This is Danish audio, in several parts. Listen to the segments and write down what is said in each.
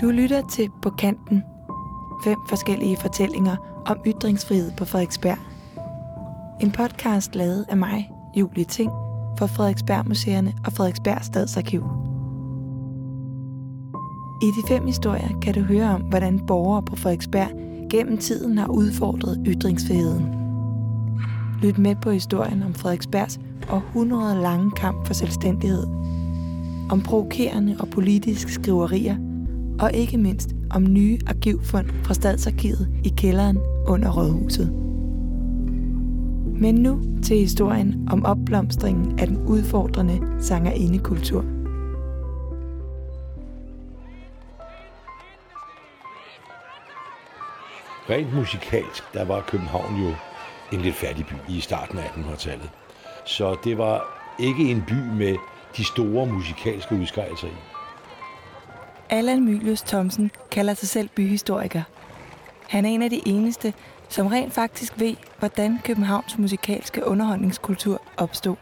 Du lytter til På Kanten. Fem forskellige fortællinger om ytringsfrihed på Frederiksberg. En podcast lavet af mig, Julie Ting, for Frederiksberg Museerne og Frederiksberg Stadsarkiv. I de fem historier kan du høre om, hvordan borgere på Frederiksberg gennem tiden har udfordret ytringsfriheden. Lyt med på historien om Frederiksbergs århundrede lange kamp for selvstændighed. Om provokerende og politiske skriverier – og ikke mindst om nye arkivfund fra Stadsarkivet i kælderen under Rådhuset. Men nu til historien om opblomstringen af den udfordrende sangerindekultur. Rent musikalsk, der var København jo en lidt fattig by i starten af 1800-tallet. Så det var ikke en by med de store musikalske udskejelser i. Allan Mylius Thomsen kalder sig selv byhistoriker. Han er en af de eneste, som rent faktisk ved, hvordan Københavns musikalske underholdningskultur opstod.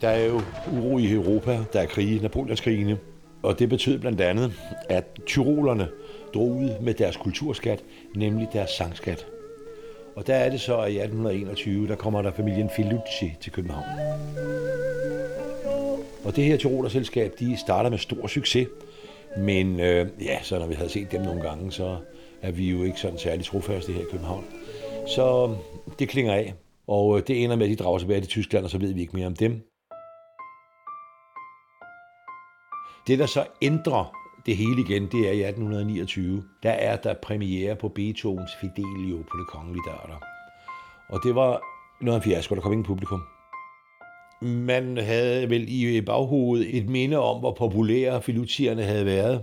Der er jo uro i Europa, der er krige, Napoleonskrigene, og det betød blandt andet, at tyrolerne drog ud med deres kulturskat, nemlig deres sangskat. Og der er det så, at i 1821, der kommer der familien Filucci til København. Og det her Tiroler-selskab, de starter med stor succes. Men øh, ja, så når vi havde set dem nogle gange, så er vi jo ikke sådan særlig trofaste her i København. Så øh, det klinger af. Og øh, det ender med, at de drager tilbage til Tyskland, og så ved vi ikke mere om dem. Det, der så ændrer det hele igen, det er i 1829. Der er der premiere på Beethovens Fidelio på det kongelige teater. Og det var noget af en fiasko, der kom ingen publikum. Man havde vel i baghovedet et minde om, hvor populære filutierne havde været.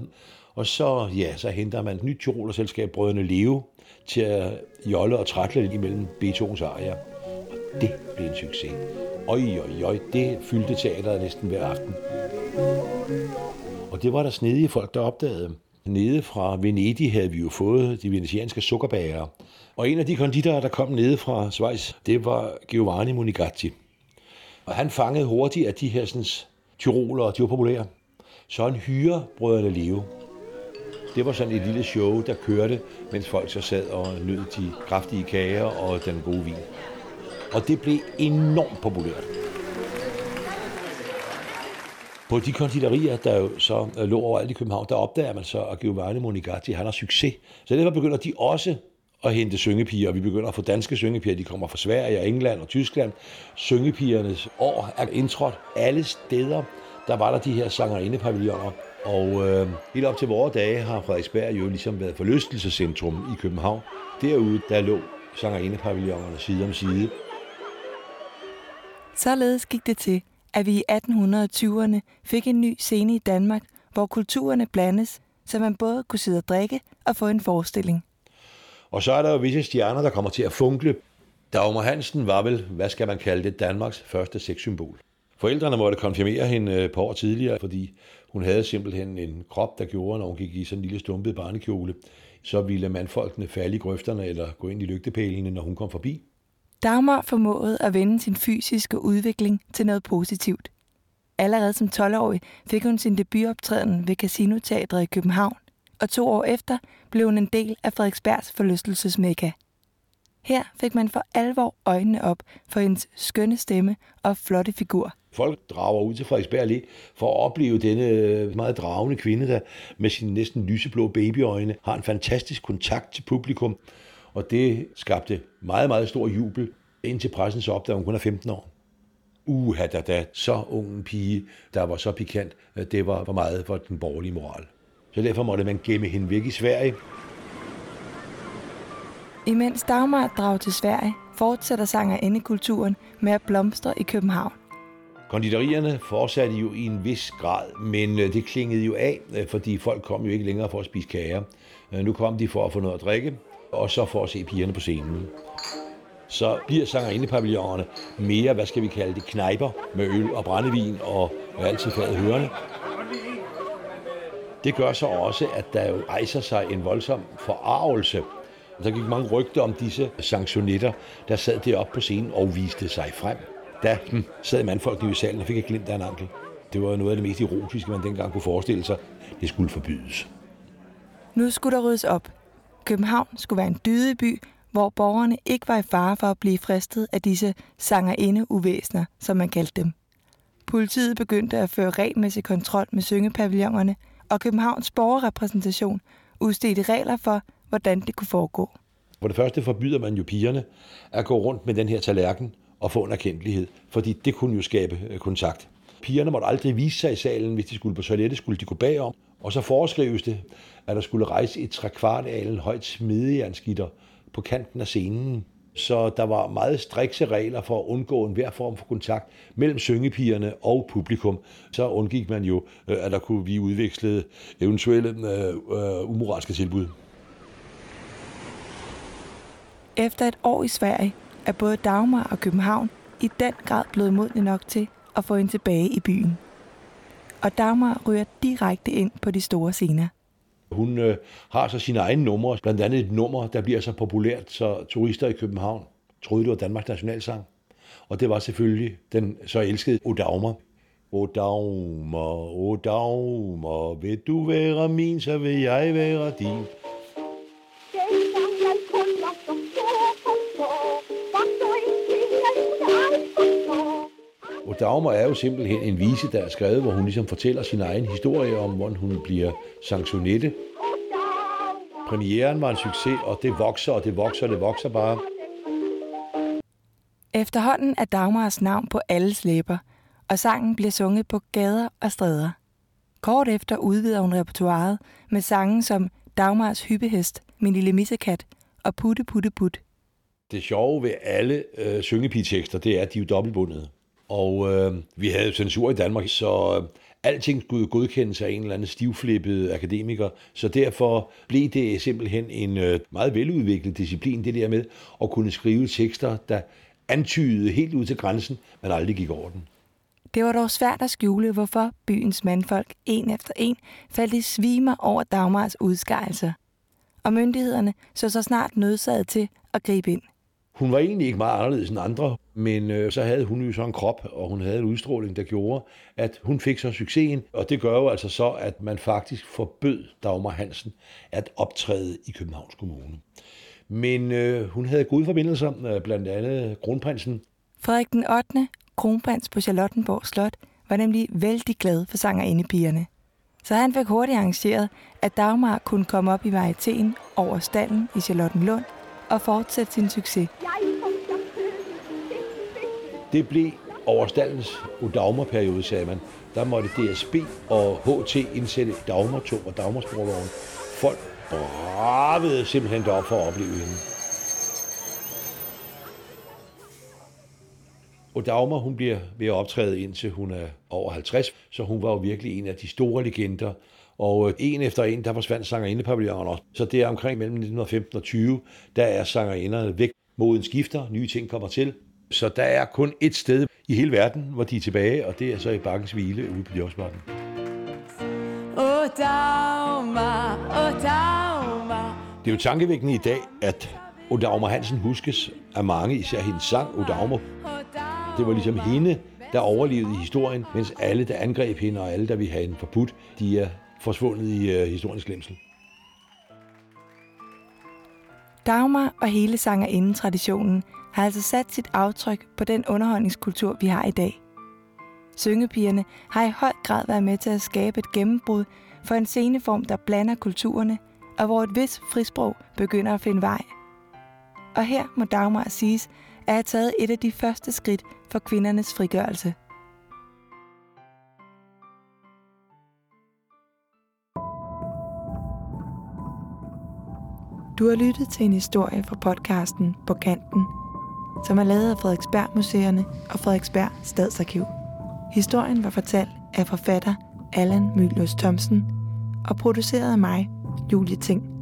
Og så, ja, så henter man et nyt Tyroler-selskab, Brødrene Leo, til at jolle og trætle lidt imellem Beethovens arier. Og det blev en succes. Oj, oj, oj, det fyldte teateret næsten hver aften. Og det var der snedige folk, der opdagede. Nede fra Venedig havde vi jo fået de venetianske sukkerbager. Og en af de konditorer, der kom nede fra Schweiz, det var Giovanni Monigatti. Og han fangede hurtigt, at de her sådan, tyrolere, de var populære. Så han hyrer brødrene Leo. Det var sådan et lille show, der kørte, mens folk så sad og nød de kraftige kager og den gode vin. Og det blev enormt populært. På de konditorier, der jo så øh, lå overalt i København, der opdager man så, at Giovanni Monigatti, han har succes. Så derfor begynder de også at hente syngepiger, og vi begynder at få danske syngepiger. De kommer fra Sverige og England og Tyskland. Syngepigernes år er indtrådt alle steder. Der var der de her sangerindepavilloner. Og øh, helt op til vores dage har Frederiksberg jo ligesom været forlystelsescentrum i København. Derude, der lå sangerindepavillonerne side om side. Således gik det til, at vi i 1820'erne fik en ny scene i Danmark, hvor kulturerne blandes, så man både kunne sidde og drikke og få en forestilling. Og så er der jo visse stjerner, der kommer til at funkle. Dagmar Hansen var vel, hvad skal man kalde det, Danmarks første sexsymbol. Forældrene måtte konfirmere hende øh, på år tidligere, fordi hun havde simpelthen en krop, der gjorde, når hun gik i sådan en lille stumpet barnekjole, så ville mandfolkene falde i grøfterne eller gå ind i lygtepælene, når hun kom forbi. Dagmar formåede at vende sin fysiske udvikling til noget positivt. Allerede som 12-årig fik hun sin debutoptræden ved Casinoteatret i København, og to år efter blev hun en del af Frederiksbergs forlystelsesmekka. Her fik man for alvor øjnene op for hendes skønne stemme og flotte figur. Folk drager ud til Frederiksberg lige for at opleve denne øh, meget dragende kvinde, der med sine næsten lyseblå babyøjne har en fantastisk kontakt til publikum. Og det skabte meget, meget stor jubel, indtil pressen så opdagede, at hun kun er 15 år. Uha da da, så ung en pige, der var så pikant, det var for meget for den borgerlige moral. Så derfor måtte man gemme hende væk i Sverige. Imens Dagmar drager til Sverige, fortsætter sangerinde-kulturen med at blomstre i København. Konditorierne fortsatte jo i en vis grad, men øh, det klingede jo af, øh, fordi folk kom jo ikke længere for at spise kager. Øh, nu kom de for at få noget at drikke, og så for at se pigerne på scenen. Så bliver sangerindepavillonerne mere, hvad skal vi kalde det, knejper med øl og brændevin og, og altid fadet hørende. Det gør så også, at der jo rejser sig en voldsom forarvelse. Der gik mange rygter om disse sanktionetter, der sad deroppe på scenen og viste sig frem. Da hm, sad mandfolkene i salen og fik et glimt af en ankel. Det var noget af det mest erotiske, man dengang kunne forestille sig. Det skulle forbydes. Nu skulle der ryddes op. København skulle være en dydeby, hvor borgerne ikke var i fare for at blive fristet af disse sangerinde-uvæsner, som man kaldte dem. Politiet begyndte at føre regelmæssig kontrol med syngepavillonerne, og Københavns borgerrepræsentation udstedte regler for, hvordan det kunne foregå. For det første forbyder man jo pigerne at gå rundt med den her tallerken og få en erkendelighed, fordi det kunne jo skabe øh, kontakt. Pigerne måtte aldrig vise sig i salen, hvis de skulle på toilettet, skulle de gå bagom. Og så foreskrives det, at der skulle rejse et trekvartalen højt smedejernsgitter på kanten af scenen. Så der var meget strikse regler for at undgå enhver form for kontakt mellem syngepigerne og publikum. Så undgik man jo, øh, at der kunne blive udvekslet eventuelle øh, øh, umoralske tilbud. Efter et år i Sverige er både Dagmar og København i den grad blevet modne nok til at få hende tilbage i byen. Og Dagmar ryger direkte ind på de store scener. Hun øh, har så sine egne numre, blandt andet et nummer, der bliver så populært, så turister i København troede, det var Danmarks nationalsang. Og det var selvfølgelig den så elskede Odagmer. Odagmer, Odagmer, vil du være min, så vil jeg være din. Og Dagmar er jo simpelthen en vise, der er skrevet, hvor hun ligesom fortæller sin egen historie om, hvordan hun bliver sanktionette. Premieren var en succes, og det vokser, og det vokser, og det vokser bare. Efterhånden er Dagmars navn på alles læber, og sangen bliver sunget på gader og stræder. Kort efter udvider hun repertoiret med sange som Dagmars hyppehest, Min lille missekat og Putte Putte Put. Det sjove ved alle øh, syngepigetekster, det er, at de er dobbeltbundede. Og øh, vi havde censur i Danmark, så øh, alting skulle godkendes af en eller anden stivflippet akademiker. Så derfor blev det simpelthen en øh, meget veludviklet disciplin, det der med at kunne skrive tekster, der antydede helt ud til grænsen, men aldrig gik over den. Det var dog svært at skjule, hvorfor byens mandfolk en efter en faldt i svimer over Dagmars udskejelser. Og myndighederne så så snart nødsaget til at gribe ind. Hun var egentlig ikke meget anderledes end andre, men øh, så havde hun jo så en krop, og hun havde en udstråling, der gjorde, at hun fik så succesen. Og det gør jo altså så, at man faktisk forbød Dagmar Hansen at optræde i Københavns Kommune. Men øh, hun havde gode forbindelser, øh, blandt andet kronprinsen. Frederik den 8., kronprins på Charlottenborg Slot, var nemlig vældig glad for sangerindepigerne. Så han fik hurtigt arrangeret, at Dagmar kunne komme op i varietéen over stallen i Charlottenlund og fortsætte sin succes. Det blev over stallens Dagmar-periode, sagde man. Der måtte DSB og HT indsætte Dagmar-tog og Dagmar-sporvogn. Folk bravede simpelthen derop for at opleve hende. Og Dagmar, hun bliver ved at optræde indtil hun er over 50, så hun var jo virkelig en af de store legender. Og øh, en efter en, der forsvandt sangerindepavillonerne. Så det er omkring mellem 1915 og 20, der er sangerinderne væk. Moden skifter, nye ting kommer til. Så der er kun et sted i hele verden, hvor de er tilbage, og det er så i Bakkens Hvile ude på Bjergsbakken. Åh, Dagmar, åh, Dagmar. Det er jo tankevækkende i dag, at Odagmar Hansen huskes af mange, især hendes sang, Odagmar. Det var ligesom hende, der overlevede i historien, mens alle, der angreb hende, og alle, der ville have hende forbudt, de er forsvundet i øh, historiens glemsel. Dagmar og hele sangerinden-traditionen har altså sat sit aftryk på den underholdningskultur, vi har i dag. Syngepigerne har i høj grad været med til at skabe et gennembrud for en sceneform, der blander kulturerne, og hvor et vis frisprog begynder at finde vej. Og her må Dagmar siges at have taget et af de første skridt for kvindernes frigørelse. Du har lyttet til en historie fra podcasten På Kanten – som er lavet af Frederiksberg Museerne og Frederiksberg Stadsarkiv. Historien var fortalt af forfatter Allan Mylius Thomsen og produceret af mig, Julie Ting.